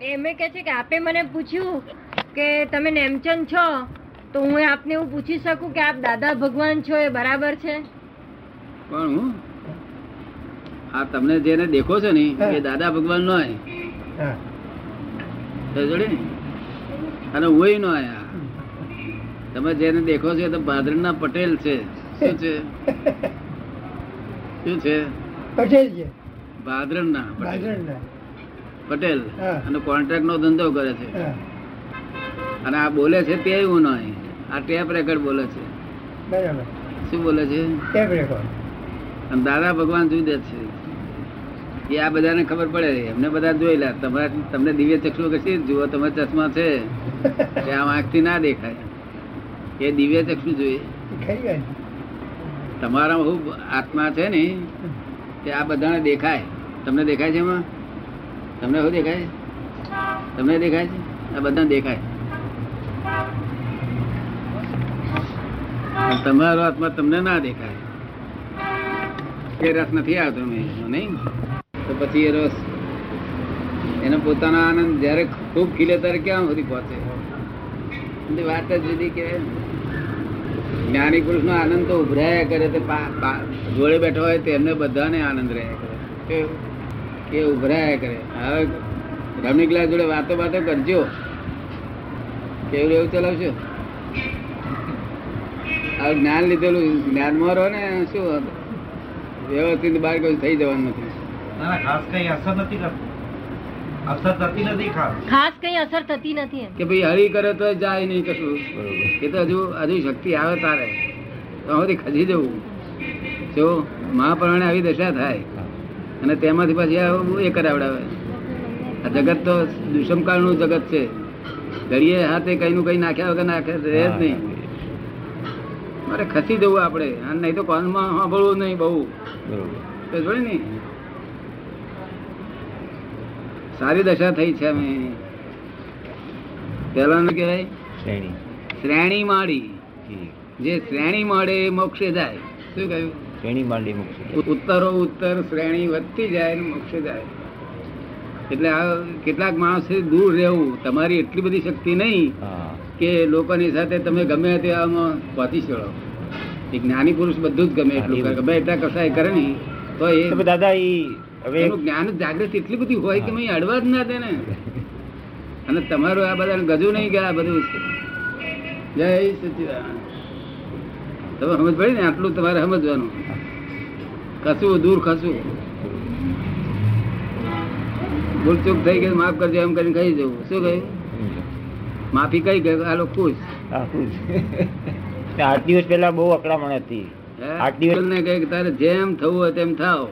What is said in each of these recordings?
એમે કે છે કે આપે મને પૂછ્યું કે તમે નેમચંદ છો તો હું આપને એવું પૂછી શકું કે આપ દાદા ભગવાન છો એ બરાબર છે? પણ હું? આ તમને જેને દેખો છો ને એ દાદા ભગવાન નો જોડે અને હું નો આયા. તમે જેને દેખો છો તો ભાદરના પટેલ છે. શું છે? શું છે? પટેલ છે. ભાદરણના પટેલ. બાજરના પટેલ અને કોન્ટ્રાક્ટ નો ધંધો કરે છે. અને આ બોલે છે તે એવું નહીં આ ટેપ રેકર્ડ બોલે છે. બરાબર. શું બોલે છે? Tape record. અને દાદા ભગવાન જુદે છે? એ આ બધાને ખબર પડે. એમને બધા જોયેલા. તમારા તમને દિવ્ય ચક્ષુ કશી જુઓ? તમે ચશ્મા છે. કે આમ આંખથી ના દેખાય. એ દિવ્ય ચક્ષુ જોઈએ. તમારા હું આત્મા છે ને તે આ બધાને દેખાય. તમને દેખાય છે એમાં? તમને શું દેખાય તમને દેખાય છે? આ બધા દેખાય. તમારો આત્મા તમને ના દેખાય. એ રસ નથી આવતો નહીં? તો પછી એ રસ, એનો પોતાનો આનંદ જ્યારે ખૂબ ખીલે ત્યારે ક્યાં સુધી પહોંચે? વાત જ જુદી કે જ્ઞાની પુરુષ નો આનંદ તો ઉભરાયા કરે, તે જોડે બેઠો હોય તેમને બધાને આનંદ રહ્યા કરે? કે ઉભરાયા કરે. હવે રમણીકલા જોડે વાતો વાતો કરજો. કેવું એવું ચલાવશો? હવે જ્ઞાન લીધેલું જ્ઞાનમાં રહો ને શું વ્યવસ્થિત બહાર કોઈ થઈ જવાનું નથી. ખાસ કઈ અસર નથી કરતી. અસર થતી નથી ખાસ. ખાસ કઈ અસર થતી નથી કે ભાઈ હરી કરે તો જાય નહીં કશું. એ તો હજુ હજુ શક્તિ આવે તારે. તો ખસી જવું. જો મહાપ્રાણે આવી દશા થાય. અને તેમાંથી પછી આવું એ કરાવડાવે. આ જગત તો દુષ્મકાળનું જગત છે. ઘડીએ હાથે કઈનું કઈ નાખ્યા વગર નાખે રહે જ નહીં. મારે ખસી જવું આપણે. અને નહીં તો કોનમાં સાંભળવું નહીં બહુ. જોડે ને. સારી દશા થઈ છે અમે. પહેલાનું કહેવાય. શ્રેણી. શ્રેણી માળી. જે શ્રેણી મળે એ મોક્ષે જાય. શું કહ્યું? શ્રેણી માંડી મોક્ષ ઉત્તરો ઉત્તર શ્રેણી વધતી જાય મોક્ષે જાય. એટલે આ કેટલાક માણસે દૂર રહેવું તમારી એટલી બધી શક્તિ નહીં કે લોકોની સાથે તમે ગમે તેવામાં પહોંચી ચડો. એક જ્ઞાની પુરુષ બધું જ ગમે એટલું કરે ગમે એટલા કસાય કરે નહીં તો એ દાદા એ હવે એનું જ્ઞાન જાગૃતિ એટલી બધી હોય કે મેં અડવા જ ના દે ને. અને તમારું આ બધા ગજુ નહીં ગયા બધું જય સચિદાન તમે સમજ પડી ને? આટલું તમારે સમજવાનું. કશું દૂર ખસું ભૂલ ચૂક થઈ ગઈ માફ કરજો એમ કરીને કહી જવું શું કહ્યું? માફી કઈ ગઈ? આ લોકો ખુશ. આઠ દિવસ પહેલા બહુ અકળામણ હતી. આઠ દિવસ ને કહે તારે જેમ થવું હોય તેમ થાવ.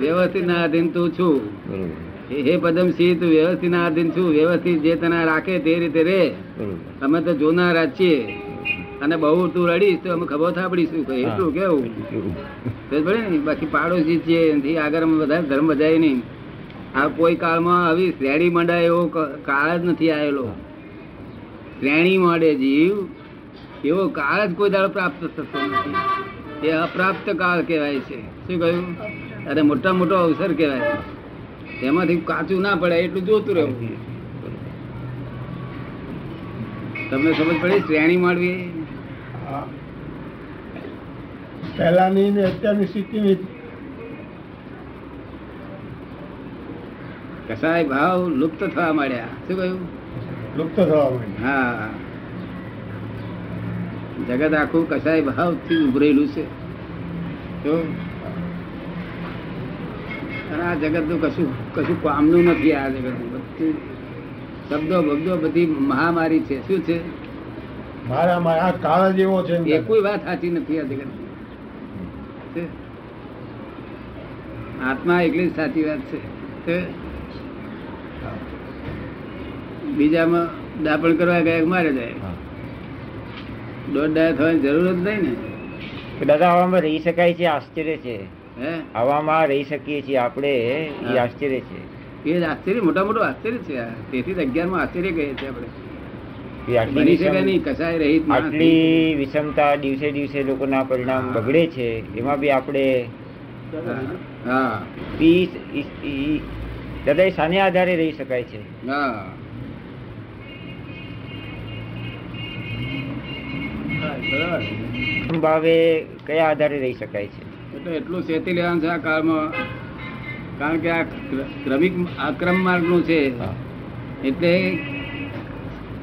વ્યવસ્થિત ના આધીન તું છું. હે પદમસિંહ તું વ્યવસ્થિત ના આધીન છું. વ્યવસ્થિત જે તને રાખે તે રીતે રે. અમે તો જોનારા છીએ અને બહુ તું રડીશ તો અમે ખબર થાપડીશું. એટલું કેવું? પડે ને બાકી પાડોશી છે એનાથી આગળ અમે બધા ધર્મ બધાય નહીં. આ કોઈ કાળમાં આવી શ્રેણી મંડાય એવો કાળ જ નથી આવેલો. શ્રેણી માંડે જીવ એવો કાળ જ કોઈ દાડો પ્રાપ્ત થતો નથી. એ અપ્રાપ્ત કાળ કહેવાય છે. શું કહ્યું? અને મોટા મોટો અવસર કહેવાય. એમાંથી કાચું ના પડે એટલું જોતું રહેવું. તમને સમજ પડી? શ્રેણી માંડવી હા. પહેલાની ને અત્યારની સ્થિતિની કસાય ભાવ લુપ્ત થવા માંડ્યા. શું કહ્યું? લુપ્ત થવા માંડ્યા. હા. જગત આખું કસાય ભાવથી ઉભરેલું છે. તો અને આ જગતનું કશું કશું કામનું નથી આ જગત. બધું શબ્દો બબ્દો બધી મહામારી છે. શું છે? મારા મારા આ કાળ જેવો છે એ કોઈ વાત સાચી નથી આ જગત આત્મા એકલી જ સાચી વાત છે. બીજામાં દાપણ કરવા ગયા મારે જાય. દોઢ ડાયા થવાની જરૂર જ નહીં ને. દાદા હવામાં રહી શકાય છે આશ્ચર્ય છે. હે? હવામાં રહી શકીએ છીએ આપણે એ આશ્ચર્ય છે. એ આશ્ચર્ય મોટા મોટું આશ્ચર્ય છે તેથી જ અગિયારમાં આશ્ચર્ય કહીએ છીએ આપણે. આટલી વિષમતા દિવસે દિવસે લોકોના પરિણામ બગડે છે. એમાં બી આપણે દાદા શાને આધારે રહી શકાય છે. ભાવે કયા આધારે રહી શકાય છે? એટલે એટલું શેતી લેવાનું છે આ કાળમાં. કારણ કે આ ક્ર- ક્રમિક આક્રમ માર્ગનું છે. એટલે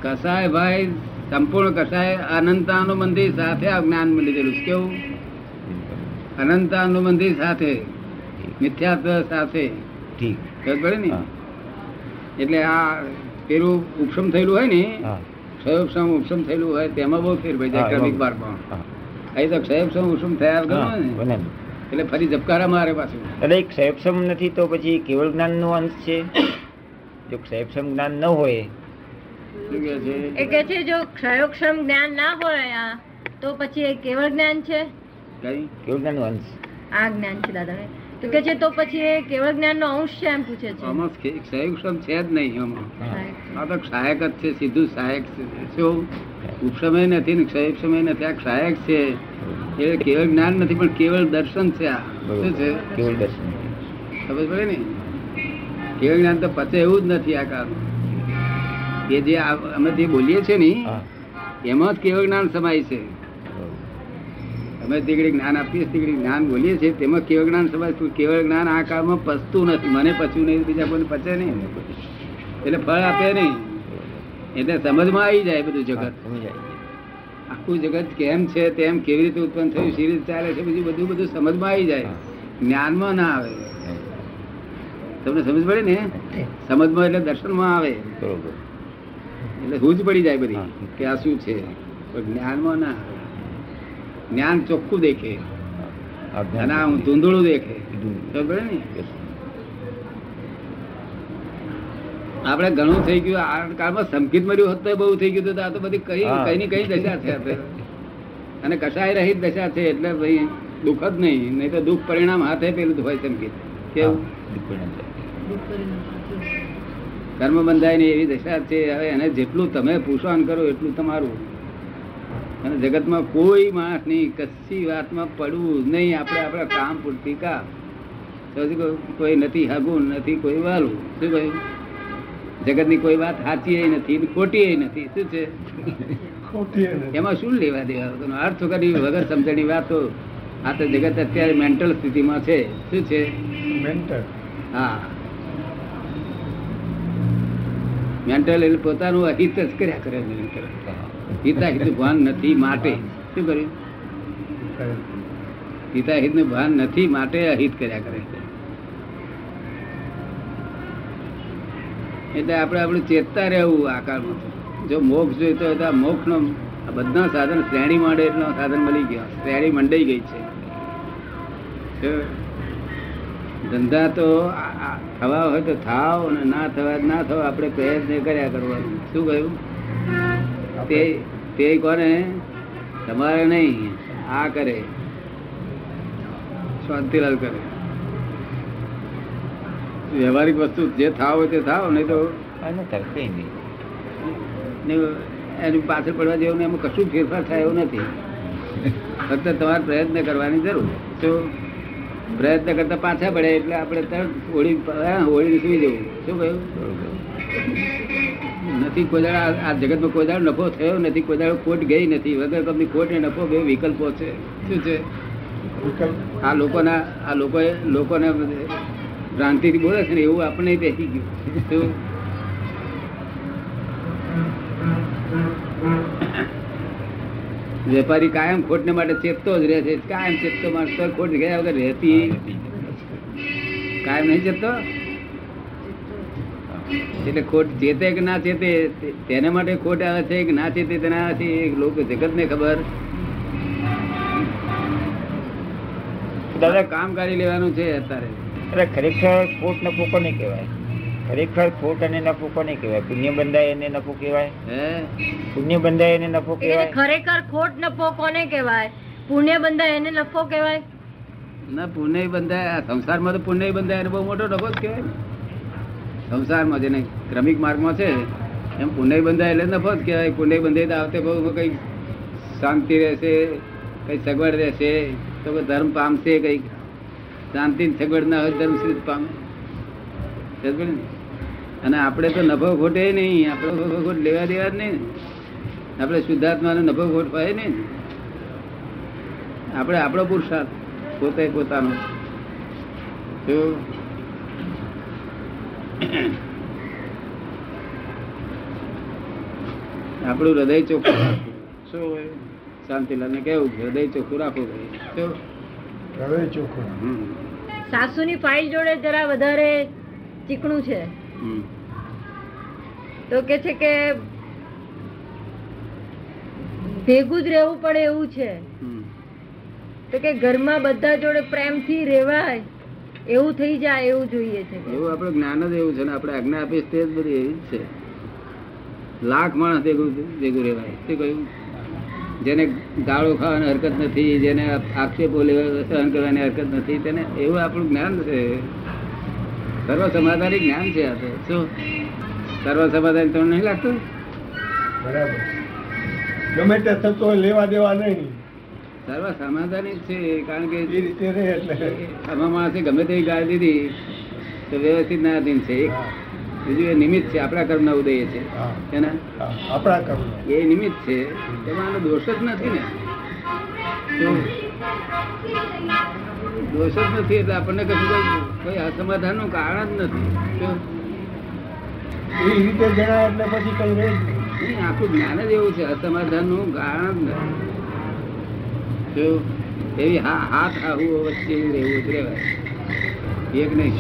કસાય ભાઈ સંપૂર્ણ કસાય અનંતાનુબંધી સાથે આ જ્ઞાન મળી ગયેલું કેવું? અનંતાનુબંધી સાથે મિથ્યાત્વ સાથે. પડે ને? એટલે આ પેલું ઉપશમ થયેલું હોય ને ક્ષયોપશમ ઉપશમ થયેલું હોય તેમાં બહુ ફેર પડી જાય ક્રમિક માર્ગમાં અહીં તો ક્ષયોપશમ ઉપશમ થયા વગર ને એટલે ફરી ઝબકારા મારે પાછું. એટલે એક ક્ષયક્ષમ નથી તો પછી કેવળ જ્ઞાન નો અંશ છે? જો ક્ષયક્ષમ જ્ઞાન ન હોય એ કે છે જો ક્ષયોક્ષમ જ્ઞાન ના હોય તો પછી એ કેવળ જ્ઞાન છે? કેવળ જ્ઞાન અંશ. આ જ્ઞાન છે દાદા તો કે છે તો પછી એ કેવળ જ્ઞાન નો અંશ છે એમ પૂછે છે. આમાં ક્ષયોક્ષમ છે જ નહીં આમાં. આ તો સહાયક જ છે સીધું સહાયક છે. શું? ઉપશમય નથી ને ક્ષયોક્ષમય નથી આ સહાયક છે. એ કેવળ જ્ઞાન નથી પણ કેવળ દર્શન છે આ. શું છે? કેવળ દર્શન. ખબર પડે ને? કેવળ જ્ઞાન તો પચે એવું જ નથી આ કાળ એ જે અમે જે બોલીએ છીએ ને એમાં જ કેવળ જ્ઞાન સમાય છે. અમે જે જ્ઞાન આપીએ તે જ્ઞાન બોલીએ છીએ તેમાં કેવળ જ્ઞાન સમાય છે. કેવળ જ્ઞાન આ કાળમાં પચતું નથી? મને પચ્યું નહીં બીજા કોઈને પચે નહીં? એટલે ફળ આપે નહીં. એટલે સમજમાં આવી જાય બધું જગત. આખું જગત કેમ છે તેમ કેવી રીતે ઉત્પન્ન થયું સી રીતે ચાલે છે બધું બધું બધું સમજમાં આવી જાય. જ્ઞાનમાં ના આવે. તમને સમજ પડે ને? સમજમાં એટલે દર્શનમાં આવે. બરોબર. એટલે હુજ પડી જાય બધી કે આ શું છે? જ્ઞાનમાં ના જ્ઞાન ચોખ્ખું દેખે. અને હું ધૂંધળું દેખે. ખબર ને આપણે ઘણું થઈ ગયું આ કાળમાં સંકિત મર્યું હોત તો બહુ થઈ ગયું હતું તો આ તો બધી કઈ કઈ ની કઈ દશા છે આ અને કશાય રહિત દશા છે એટલે ભાઈ દુઃખ જ નહીં. નહીં તો દુઃખ પરિણામ હાથે પેલું હોય સંકિત. કેવું? દુઃખ નંદ. કર્મ બંધાય ને એવી દશા છે હવે એને જેટલું તમે પુષણ કરો એટલું તમારું. અને જગતમાં કોઈ માણસ નહીં કશી વાતમાં પડવું નહીં. આપણે આપણા કામ પૂરતી કા? કોઈ નથી હગું નથી કોઈ વાલું. શું કહ્યું? જગતની કોઈ વાત સાચી નથી ખોટી નથી. શું છે. એમાં શું લેવા દેવા? અર્થ કરી વગર સમજણી વાતો. આ તો જગત અત્યારે મેન્ટલ સ્થિતિમાં છે. શું છે? મેન્ટલ હા. મેન્ટલ એટલે પોતાનું અહિત જ કર્યા કરે. હિતાહિત ભાન નથી માટે. શું કર્યું? હિતાહિતનું ભાન નથી માટે અહિત કર્યા કરે એટલે આપણે આપણું ચેતતા રહેવું આ કાળમાં. જો મોક્ષ જોઈતો તો આ મોક્ષ નો બધા સાધન શ્રેણી માંડે એટલો સાધન મળી ગયા. શ્રેણી મંડાઈ ગઈ છે. ધંધા તો થવા હોય તો થાવ અને ના થવા ના થવા આપણે પ્રયત્ન કર્યા કરવાનું. શું કહ્યું? તે તે કોને? તમારે નહીં. આ કરે. શાંતિલાલ કરે. વ્યવહારિક વસ્તુ જે થાવ હોય તે થાવ નહીં તો એની પાછળ પડવા જેવું ને એમાં કશું ફેરફાર થાય એવું નથી. ફક્ત તમારે પ્રયત્ન કરવાની જરૂર. શું? પ્રયત્ન કરતા પાછા પડે એટલે આપણે તરત હોળી હોળી સુઈ જવું. શું કહ્યું? નથી કોઈ દાડો આ- જગતમાં કોઈ દાડો નફો થયો નથી કોઈ દાડો ખોટ ગઈ નથી. વગર કંપની ખોટ ને નફો બે વિકલ્પો છે. શું છે? આ લોકોના આ લોકોએ લોકોને ભ્રાંતિથી બોલે છે ને એવું આપણને બેસી ગયું. શું? વેપારી કાયમ ખોટને માટે ચેપતો જ રહે છે. કાયમ ચેપતો માણસ ખોટ ગયા વગર રહેતી કાયમ નહીં ચેપતો? એટલે ખોટ ચેતે કે ના ચેતે? તેને તેના માટે ખોટ આવે છે કે ના ચેતે તેનાથી લોકો જગત ને ખબર. દાદા કામ કાઢી લેવાનું છે અત્યારે. અરે ખરેખર ખોટ નફો નહીં કહેવાય. ખરેખર ખોટ અને નફો કોને કહેવાય? પુણ્ય બંધાય એને નફો કહેવાય? હે? પુણ્ય બંધાય એને નફો કહેવાય? ખરેખર ખોટ નફો કોને કહેવાય? પુણ્ય બંધાય એને નફો કહેવાય? ના પુણ્ય બંધાય આ સંસારમાં તો પુણ્ય બંધાય એને બહુ મોટો નફો જ કહેવાય. સંસારમાં જેને ક્રમિક માર્ગમાં છે એમ પુણ્ય બંધાય એટલે નફો જ કહેવાય. પુણ્ય બંધાય તો આવતે બહુ કંઈક શાંતિ રહેશે કંઈ સગવડ રહેશે તો કોઈ ધર્મ પામશે કંઈક. શાંતિ ને સગવડ ના હોય ધર્મ સિદ્ધ પામે? અને આપણે તો નફો ખોટે નહીં આપણે નફો ખોટ લેવા દેવા જ નહીં. આપણે શુદ્ધાત્માનો નફો ખોટ હોય નહીં. આપણે આપણો પુરુષાર્થ પોતે પોતાનો. આપણું હૃદય ચોખ્ખું રાખવું. શું હોય? શાંતિલાલને કેવું હૃદય ચોખ્ખું રાખવું ભાઈ. હૃદય ચોખ્ખું હમ. સાસુની ફાઇલ જોડે જરા વધારે ચીકણું છે. તો કે છે કે ભેગું જ રહેવું પડે એવું છે. તો કે ઘરમાં બધા જોડે પ્રેમથી રહેવાય એવું થઈ જાય એવું જોઈએ છે. એવું આપણું જ્ઞાન જ એવું છે ને આપણે આજ્ઞા આપીશ તે જ બધી એવી છે. લાખ માણસ ભેગું ભેગું રહેવાય. તે કહ્યું? જેને ગાળો ખાવાની હરકત નથી જેને આક્ષેપો લેવા સહન કરવાની હરકત નથી તેને એવું આપણું જ્ઞાન છે. સર્વ સમાધાની જ્ઞાન છે આપણે શું? સર્વ સમાધાન તમને નહીં લાગતું? બરાબર. ગમે તે થતો લેવા દેવા નહીં. સર્વ સમાધાની છે કારણ કે એ રીતે રહે એટલે. આમાં માણસે ગમે તેવી ગાળ દીધી તો વ્યવસ્થિત ના અધીન છે. બીજું એ નિમિત્ત છે આપણા કર્મના ઉદય છે. એના? આપણા કર્મ એ નિમિત્ત છે. એમાં દોષ જ નથી ને. દોષ જ નથી એટલે આપણને કશું કોઈ કોઈ અસમાધાનનું કારણ જ નથી. એ રીતે જણાય એટલે પછી કઈ રહે જ નહીં. નહીં, આખું જ્ઞાન જ એવું છે અસમાધાનનું કારણ જ નથી. એવી હાથ આવું વચ્ચે રહેવું જ રહેવાય. એક નહીં.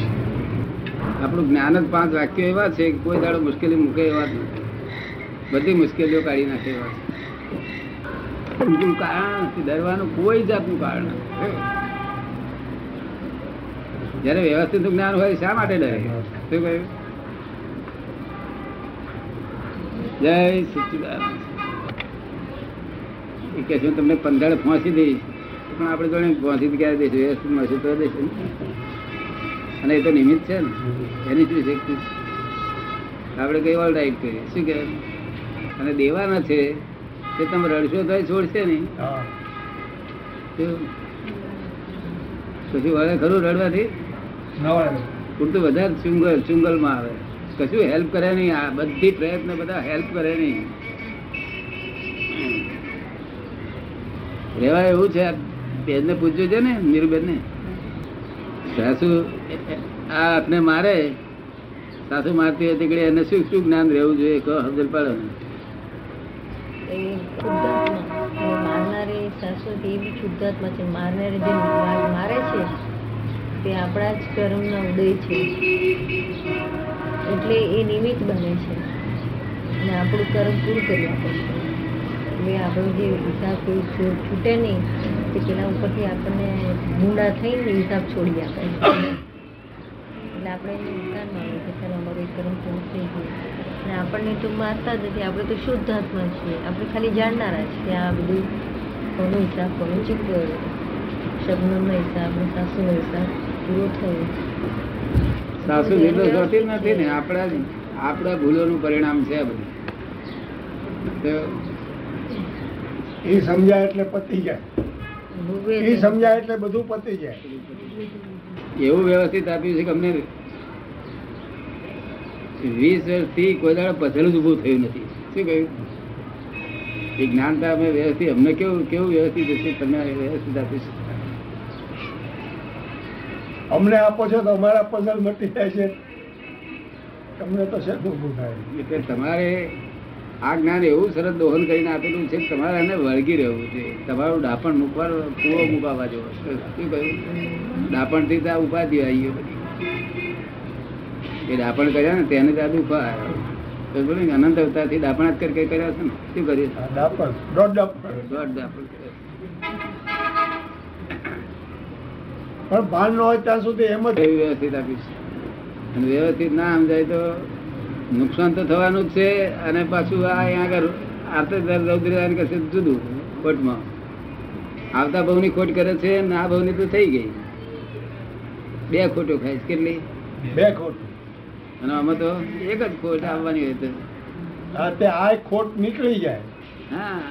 આપણું જ્ઞાન જ પાંચ વાક્યો એવા છે કે કોઈ દાડો મુશ્કેલી મૂકે એવા જ નથી. બધી મુશ્કેલીઓ કાઢી નાખે એવા છે. કારણ નથી ડરવાનું કોઈ જાતનું કારણ નથી. જયારે વ્યવસ્થિત જ્ઞાન હોય શા માટે ડરે? શું કહ્યું? જય સચ્ચિદાનંદ એ કે છે હું તમને પંદર પહોંચી દઈશ પણ આપણે જોડે પહોંચી ક્યારે દઈશું વ્યવસ્થિત મળશે તો દઈશું અને એ તો નિમિત્ત છે ને. એની શું શક્તિ? આપણે કઈ ઓલ રાઈટ કરીએ? શું કહે? અને દેવાના છે તે તમે રડશો તો છોડશે નહીં? પછી વળે ખરું રડવાથી? ઉલટું વધારે ચુંગલ ચુંગલમાં આવે. કશું હેલ્પ કરે નહીં. આ બધી પ્રયત્ન બધા હેલ્પ કરે નહીં. રેવા એવું છે. બેનને પૂછ્યું છે ને મીરુબેનને? સાસુ આ આપને મારે? સાસુ મારતી હતી કે એને શું શું જ્ઞાન રહેવું જોઈએ? કહો સમજણ પાડો મારનારી સાસુ હતી એ બી શુદ્ધાત્મા છે. મારનારી જે મારે છે તે આપણા જ કર્મનો ઉદય છે. એટલે એ નિમિત્ત બને છે. અને આપણું કર્મ પૂરું કરી આપે છે. એટલે આપણો જે હિસાબ કોઈ છૂટે નહીં, તે પેલા ઉપરથી આપણને મૂંડા થઈને હિસાબ છોડી આપે છે. એટલે આપણે એને વિચાર માનવો કે ચાલો અમારું કર્મ પૂરું થઈ ગયું. અને આપણને તો મારતા નથી. આપણે તો શુદ્ધ આત્મા છીએ. આપણે ખાલી જાણનારા છીએ. આ બધું કોનો હિસાબ કોનો ચૂક્યો શબ્દનો હિસાબ, સાસુનો હિસાબ. પૂરો થયો સાસુ નિર્દોષ હોતી નથી ને આપણા આપણા ભૂલોનું પરિણામ છે આ બધું. એ સમજાય એટલે પતી જાય. એ સમજાય એટલે બધું પતી જાય. એવું વ્યવસ્થિત આપ્યું છે કે અમને વીસ વર્ષથી કોઈ દાડે પથેલું જ ઊભું થયું નથી. શું કહ્યું? એ જ્ઞાનતા અમે વ્યવસ્થિત અમને કેવું કેવું વ્યવસ્થિત હશે? તમે વ્યવસ્થિત આપ્યું છે અમને આપો છો તો અમારા પઝલ મટી જાય છે. તમને તો શેનું થાય. એટલે તમારે આ જ્ઞાન એવું સરસ દોહન કરીને આપેલું છે કે તમારે એને વળગી રહેવું છે. તમારું ડાપણ મૂકવાનો કૂવો મૂકાવા જેવો. શું કહ્યું? ડાપણથી તો ઉપાધિ આવી ગયો. બધી એ ડાપણ કર્યા ને તેને ત્યાં દુઃખ અનંત અવતારથી ડાપણ જ કરી કર્યા છે ને. શું કર્યું? દોઢ ડાપણ. દોઢ ડાપણ કર્યા. પણ ભાન ન હોય ત્યાં સુધી એમ જ વ્યવસ્થિત આપીશ. અને વ્યવસ્થિત ના સમજાય તો નુકસાન તો થવાનું જ છે અને પાછું આ અહીંયા આગળ આર્તર રૌદ્રદાન કરશે જુદું ખોટમાં આવતા ભાવની ખોટ કરે છે અને આ ભાવની તો થઈ ગઈ. બે ખોટો ખાય છે. કેટલી? બે ખોટ. અને આમાં તો એક જ ખોટ આવવાની હોય તો. આ ખોટ નીકળી જાય. હા.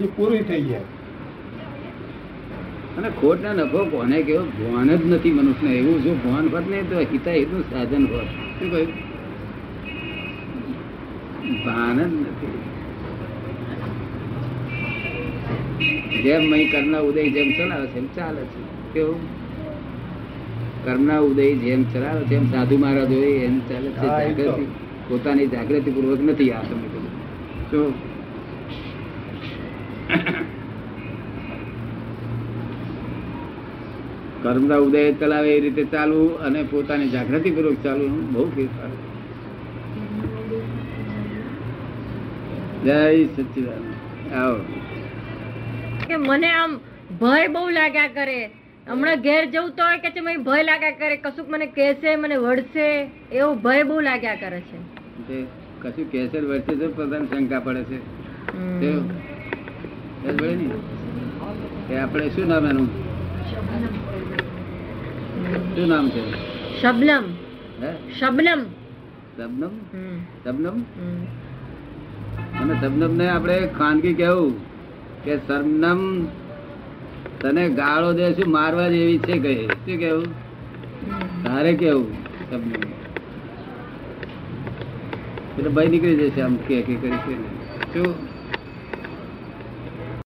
એ પૂરી થઈ જાય. અને ખોટ ને નફો કોને કેવો ભાન જ નથી મનુષ્યને. એવું જો ભાન હોત ને તો હિતા હિતનું સાધન હોત. શું કહ્યું? ભાન જ નથી. જેમ મય કરના ઉદય જેમ ચલાવે છે એમ ચાલે છે. કેવું? કર્મના ઉદય જેમ ચલાવે છે એમ સાધુ મહારાજ હોય એમ ચાલે છે. જાગૃતિ પોતાની જાગૃતિ પૂર્વક નથી આ તમે કહ્યું શું? કર્મના ઉદય ચલાવે એ રીતે ચાલવું અને પોતાની જાગૃતિ પૂર્વક ચાલવું બહુ ફેરફાર. જય સચિદાન આવો. કે મને આમ ભય બહુ લાગ્યા કરે. હમણાં ઘેર જવું તો કે છે મને ભય લાગ્યા કરે. કશુંક મને કહેશે મને વળશે એવો ભય બહુ લાગ્યા કરે છે. કશું કહેશે વળશે તો પ્રધાન શંકા પડે છે. આપણે શું નામ એનું? શું નામ છે? શબનમ. હે? શબનમ. શબનમ? શબનમ? અને શબનમ ને આપણે ખાનગી કેવું કે શબનમ તને ગાળો દે શું મારવા જેવી છે કહે? શું કેવું તારે કેવું શબનમ? એટલે ભાઈ નીકળી જશે આમ કે કે કરી શું?